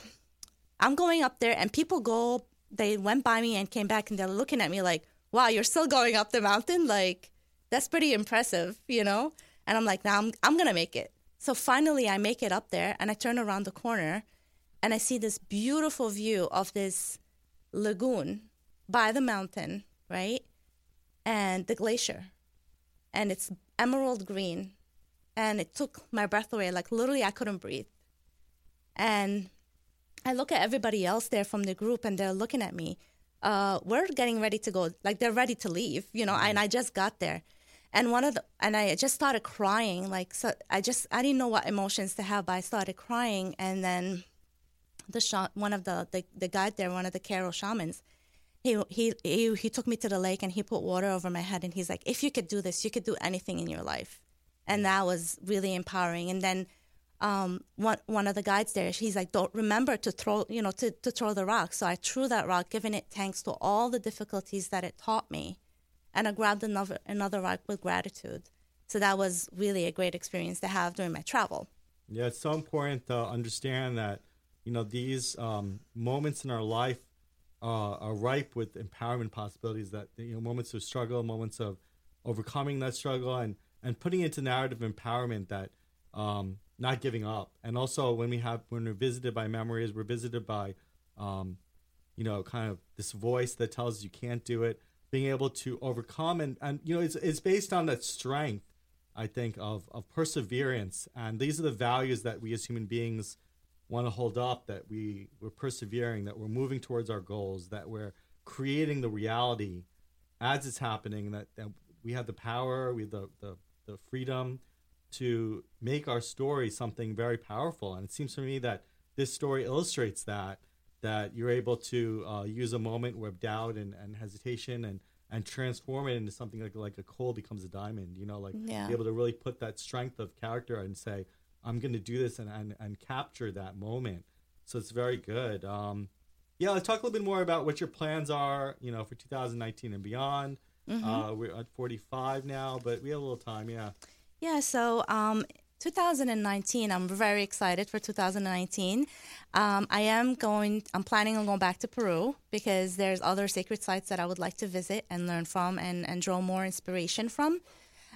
I'm going up there and people go they went by me and came back and they're looking at me like, wow, you're still going up the mountain? Like, that's pretty impressive, you know? And I'm like, now nah, I'm, I'm going to make it. So finally, I make it up there and I turn around the corner and I see this beautiful view of this lagoon by the mountain, right? And the glacier. And it's emerald green. And it took my breath away. Like, literally, I couldn't breathe. And I look at everybody else there from the group and they're looking at me. Uh, we're getting ready to go, like they're ready to leave, you know, and I just got there. And one of the, and I just started crying. Like, so I just, I didn't know what emotions to have, but I started crying. And then the sh- one of the, the, the guide there, one of the Q'ero shamans, he, he, he, he took me to the lake and he put water over my head. And he's like, if you could do this, you could do anything in your life. And that was really empowering. And then um, one one of the guides there, he's like, "Don't remember to throw, you know, to, to throw the rock." So I threw that rock, giving it thanks to all the difficulties that it taught me, and I grabbed another another rock with gratitude. So that was really a great experience to have during my travel. Yeah, it's so important to understand that you know these um, moments in our life uh, are ripe with empowerment possibilities. That you know, moments of struggle, moments of overcoming that struggle, and and putting into narrative empowerment that um, not giving up. And also when we have when we're visited by memories, we're visited by, um, you know, kind of this voice that tells you can't do it. Being able to overcome and and you know it's it's based on that strength, I think of of perseverance. And these are the values that we as human beings want to hold up. That we we're persevering, that we're moving towards our goals, that we're creating the reality as it's happening. That that we have the power, we have the the, the freedom to make our story something very powerful. And it seems to me that this story illustrates that that you're able to uh, use a moment where doubt and, and hesitation and and transform it into something like like a coal becomes a diamond. You know, like yeah. be able to really put that strength of character and say, I'm going to do this and, and and capture that moment. So it's very good. Um, yeah, let's talk a little bit more about what your plans are. You know, for 2019 and beyond. Mm-hmm. Uh, we're at 45 now, but we have a little time. Yeah. Yeah, so um, 2019, I'm very excited for 2019. Um, I am going, I'm planning on going back to Peru because there's other sacred sites that I would like to visit and learn from and, and draw more inspiration from.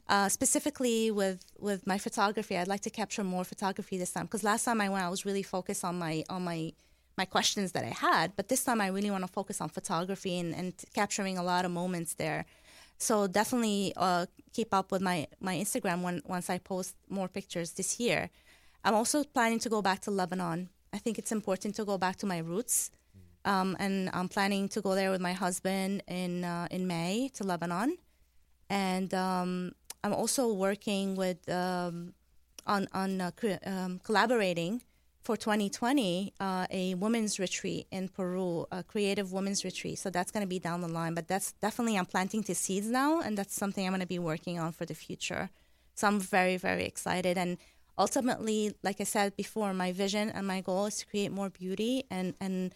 Uh, specifically with, with my photography, I'd like to capture more photography this time because last time I went, I was really focused on my on my my questions that I had, but this time I really want to focus on photography and, and capturing a lot of moments there so definitely uh, keep up with my, my Instagram when, once I post more pictures this year. I'm also planning to go back to Lebanon. I think it's important to go back to my roots. Um, and I'm planning to go there with my husband in uh, in May to Lebanon, and um, I'm also working with um, on on uh, um, collaborating for 2020 uh, a women's retreat in Peru, a creative women's retreat. So that's going to be down the line, but that's definitely I'm planting the seeds now, and that's something I'm going to be working on for the future. So I'm very very excited, and ultimately, like I said before, my vision and my goal is to create more beauty and and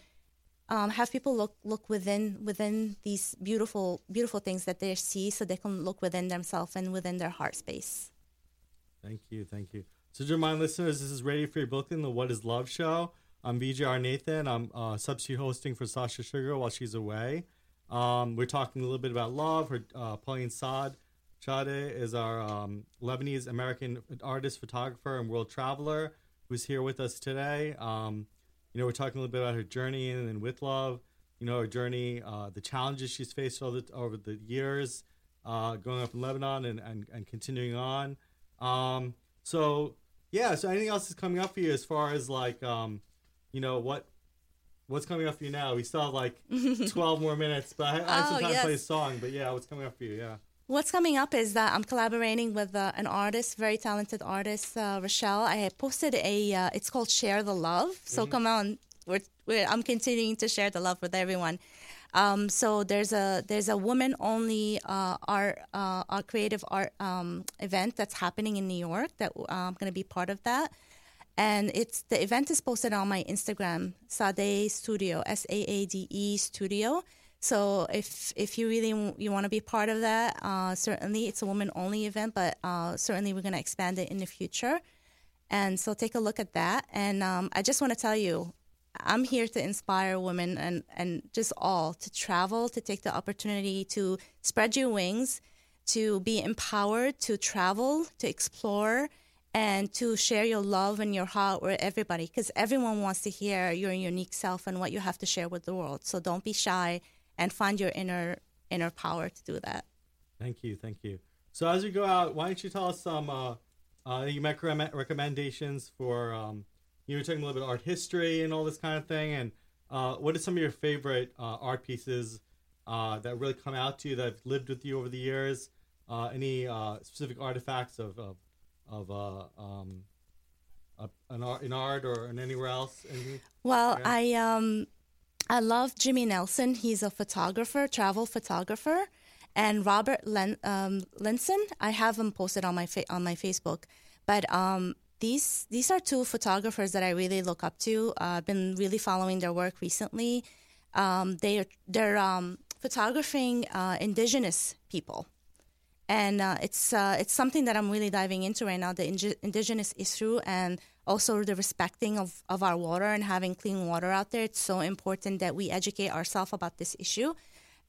um, have people look look within within these beautiful beautiful things that they see, so they can look within themselves and within their heart space. Thank you, thank you. So, to remind listeners, this is Radio Free Brooklyn, the What is Love show. I'm VJR Nathan. I'm uh, substitute hosting for Sasha Sugar while she's away. Um, we're talking a little bit about love. Her, uh, Pauline Saad Chade is our um, Lebanese American artist, photographer, and world traveler who's here with us today. Um, you know, we're talking a little bit about her journey and, then with love. You know, her journey, uh, the challenges she's faced over the, over the years, uh, growing up in Lebanon and, and, and continuing on. Um, so yeah. So anything else is coming up for you as far as like, um, you know, what what's coming up for you now? We still have like twelve more minutes, but I, I oh, time yes. to play a song. But yeah, what's coming up for you? Yeah. What's coming up is that I'm collaborating with uh, an artist, very talented artist, uh, Rochelle. I posted a. Uh, it's called Share the Love. So mm-hmm. come on, we're, we're, I'm continuing to share the love with everyone. Um, so there's a there's a woman only uh, art uh, a creative art um, event that's happening in New York that uh, I'm going to be part of that, and it's the event is posted on my Instagram Saade Studio S A A D E Studio. So if if you really you want to be part of that, uh, certainly it's a woman only event, but uh, certainly we're going to expand it in the future. And so take a look at that. And um, I just want to tell you, I'm here to inspire women and, and just all to travel, to take the opportunity to spread your wings, to be empowered, to travel, to explore, and to share your love and your heart with everybody because everyone wants to hear your unique self and what you have to share with the world. So don't be shy and find your inner inner power to do that. Thank you, thank you. So as we go out, why don't you tell us some uh, uh, you make recommendations for um, you were talking a little bit of art history and all this kind of thing, and uh, what are some of your favorite uh, art pieces uh, that really come out to you that have lived with you over the years? Uh, any uh, specific artifacts of of, of uh, um, an art, in art or in anywhere else? Anything? Well, Yeah. I um, I love Jimmy Nelson. He's a photographer, travel photographer, and Robert Len, um, Linson. I have him posted on my fa- on my Facebook. But um, these these are two photographers that I really look up to. Uh, I've been really following their work recently. Um, they are they're um, photographing uh, indigenous people and uh, it's uh, it's something that I'm really diving into right now. The ingi- indigenous issue and also the respecting of, of our water and having clean water out there. It's so important that we educate ourselves about this issue,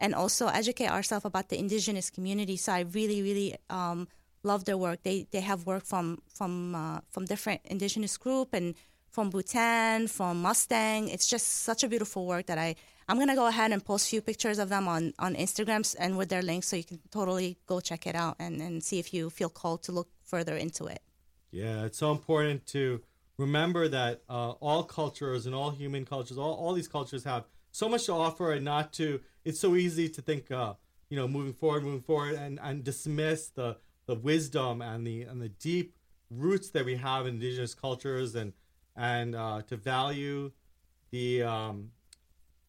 and also educate ourselves about the indigenous community. So I really really um, love their work. They they have work from from uh, from different indigenous group and from Bhutan, from Mustang. It's just such a beautiful work that I I'm gonna go ahead and post a few pictures of them on on Instagrams and with their links, so you can totally go check it out and and see if you feel called to look further into it. Yeah, it's so important to remember that uh, all cultures and all human cultures, all, all these cultures have so much to offer, and not to. It's so easy to think, uh, you know, moving forward, moving forward, and, and dismiss the the wisdom and the and the deep roots that we have in indigenous cultures, and and uh, to value the um,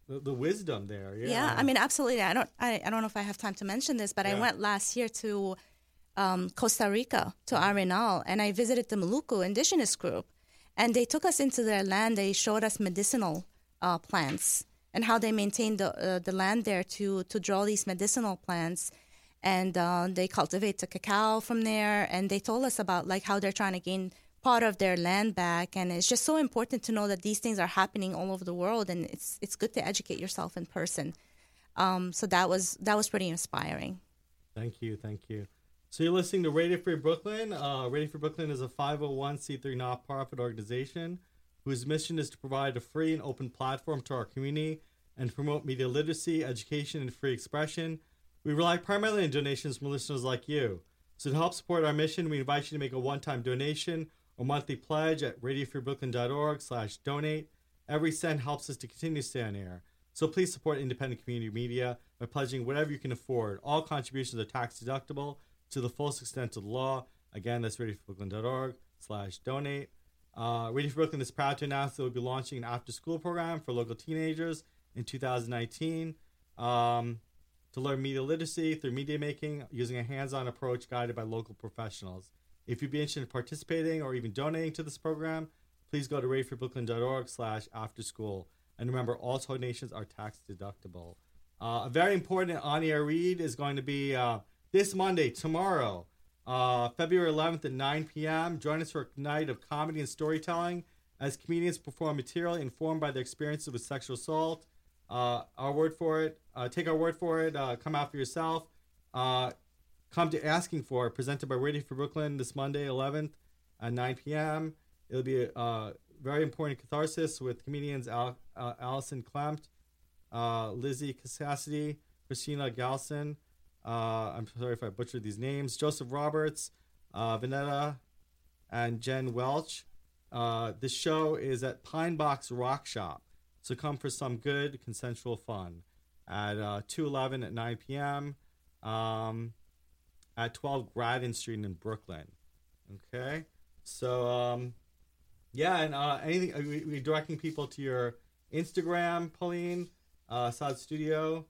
the, the wisdom there. Yeah. Yeah, I mean, absolutely. I don't I, I don't know if I have time to mention this, but Yeah. I went last year to um, Costa Rica to Arenal, and I visited the Maleku indigenous group, and they took us into their land. They showed us medicinal uh, plants and how they maintain the uh, the land there to to draw these medicinal plants, and uh, they cultivate the cacao from there. And they told us about like how they're trying to gain part of their land back, and it's just so important to know that these things are happening all over the world, and it's it's good to educate yourself in person. Um, so that was that was pretty inspiring. Thank you, thank you. So you're listening to Radio Free Brooklyn. Uh, Radio Free Brooklyn is a 501c3 nonprofit organization whose mission is to provide a free and open platform to our community and promote media literacy, education, and free expression. We rely primarily on donations from listeners like you. So to help support our mission, we invite you to make a one-time donation or monthly pledge at radiofreebrooklyn.org slash donate. Every cent helps us to continue to stay on air. So please support independent community media by pledging whatever you can afford. All contributions are tax deductible to the fullest extent of the law. Again, that's radiofreebrooklyn.org slash donate. Uh, Radio Free Brooklyn is proud to announce that we'll be launching an after-school program for local teenagers in 2019 um, to learn media literacy through media making using a hands-on approach guided by local professionals. If you'd be interested in participating or even donating to this program, please go to radiofreebrooklyn.org slash afterschool. And remember, all donations are tax deductible. Uh, a very important on-air read is going to be uh, this Monday, tomorrow, uh, February 11th at 9 p.m. Join us for a night of comedy and storytelling as comedians perform material informed by their experiences with sexual assault. Uh, our word for it, uh, take our word for it, uh, come out for yourself. Uh, come to Asking For It, presented by Radio Free Brooklyn this Monday, 11th at 9 p.m. It'll be a uh, very important catharsis with comedians Al- Allison Klempt, Lizzie Cassidy, Christina Galson. Uh, I'm sorry if I butchered these names. Joseph Roberts, uh, Vanetta, and Jen Welch. Uh, this show is at Pine Box Rock Shop, so come for some good consensual fun at uh, 211 at 9 p.m. Um, at 12 Grattan Street in Brooklyn. Okay, so um, yeah, and uh, anything uh, we, we directing people to your Instagram, Pauline. uh, Saade Studio.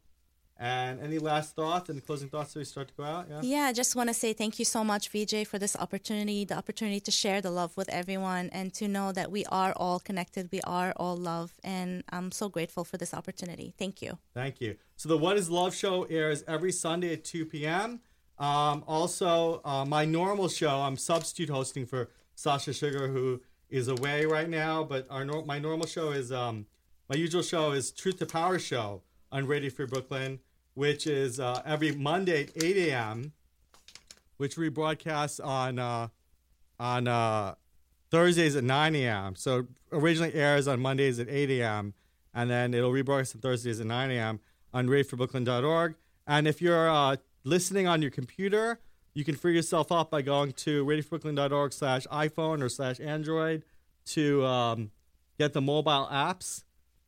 And any last thoughts? and closing thoughts as we start to go out? Yeah. Yeah, I just want to say thank you so much, Vijay, for this opportunity, the opportunity to share the love with everyone and to know that we are all connected, we are all love. And I'm so grateful for this opportunity. Thank you. Thank you. So the What is Love show airs every Sunday at 2 p.m. Um, also, uh, my normal show, I'm substitute hosting for Sasha Sugar, who is away right now. But our nor- my normal show is um, my usual show is Truth to Power show on Radio Free Brooklyn, which is uh, every Monday at 8 a.m., which rebroadcasts on uh, on uh, Thursdays at 9 a.m. So originally airs on Mondays at 8 a.m. and then it'll rebroadcast on Thursdays at 9 a.m. on radiofreebrooklyn.org. And if you're uh, listening on your computer, you can free yourself up by going to radiofreebrooklyn.org slash iPhone or slash Android to um, get the mobile apps.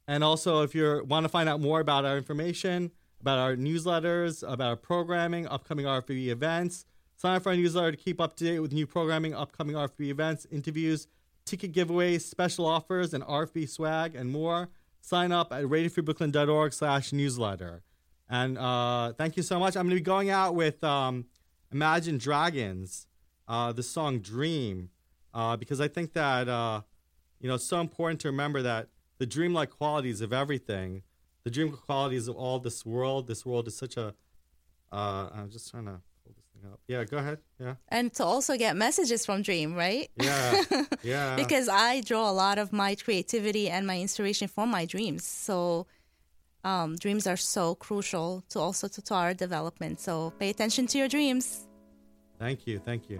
And also, if you want to find out more about our information, about our newsletters, about our programming, upcoming RFB events, sign up for our newsletter to keep up to date with new programming, upcoming RFB events, interviews, ticket giveaways, special offers, and RFB swag, and more. Sign up at radiofreebrooklyn.org slash newsletter. And uh, thank you so much. I'm going to be going out with um, Imagine Dragons, uh, the song Dream, uh, because I think that, uh, you know, it's so important to remember that the dreamlike qualities of everything, the dream qualities of all this world, this world is such a, uh, I'm just trying to pull this thing up. Yeah, go ahead. Yeah. And to also get messages from Dream, right? Yeah. Yeah. because I draw a lot of my creativity and my inspiration from my dreams. So um, dreams are so crucial to also to, to our development. So pay attention to your dreams. Thank you. Thank you.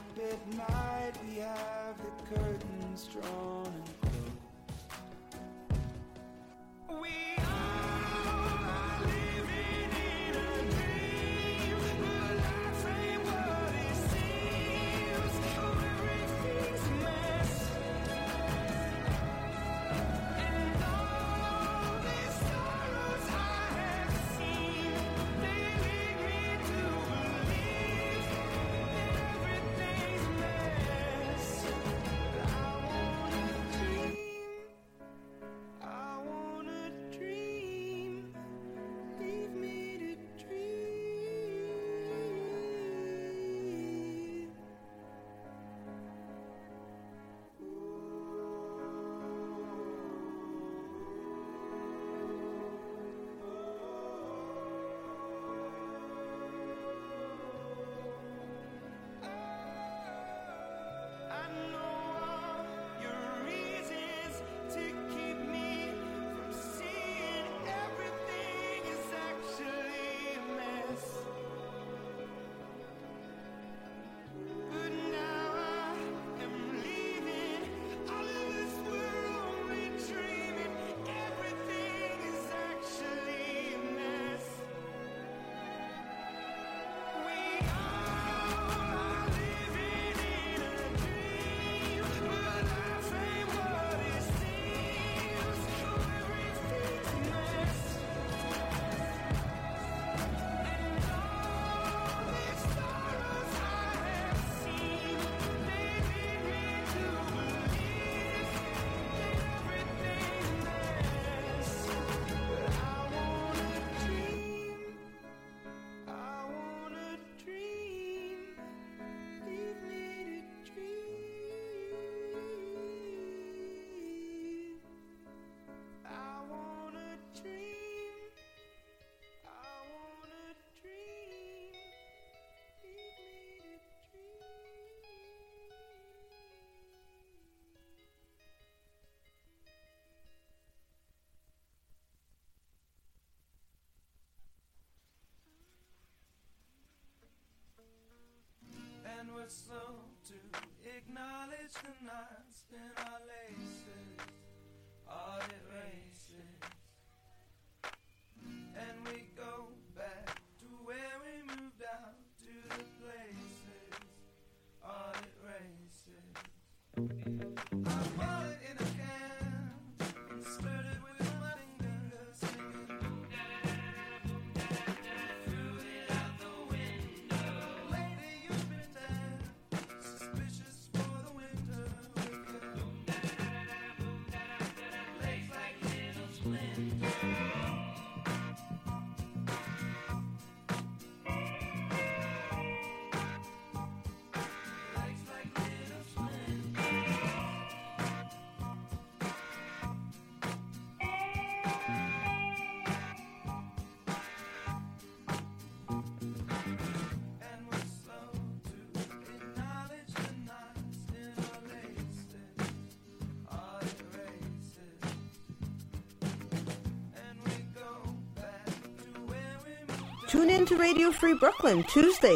Up at night. We have the curtains drawn it's the night. Tune in to Radio Free Brooklyn Tuesday.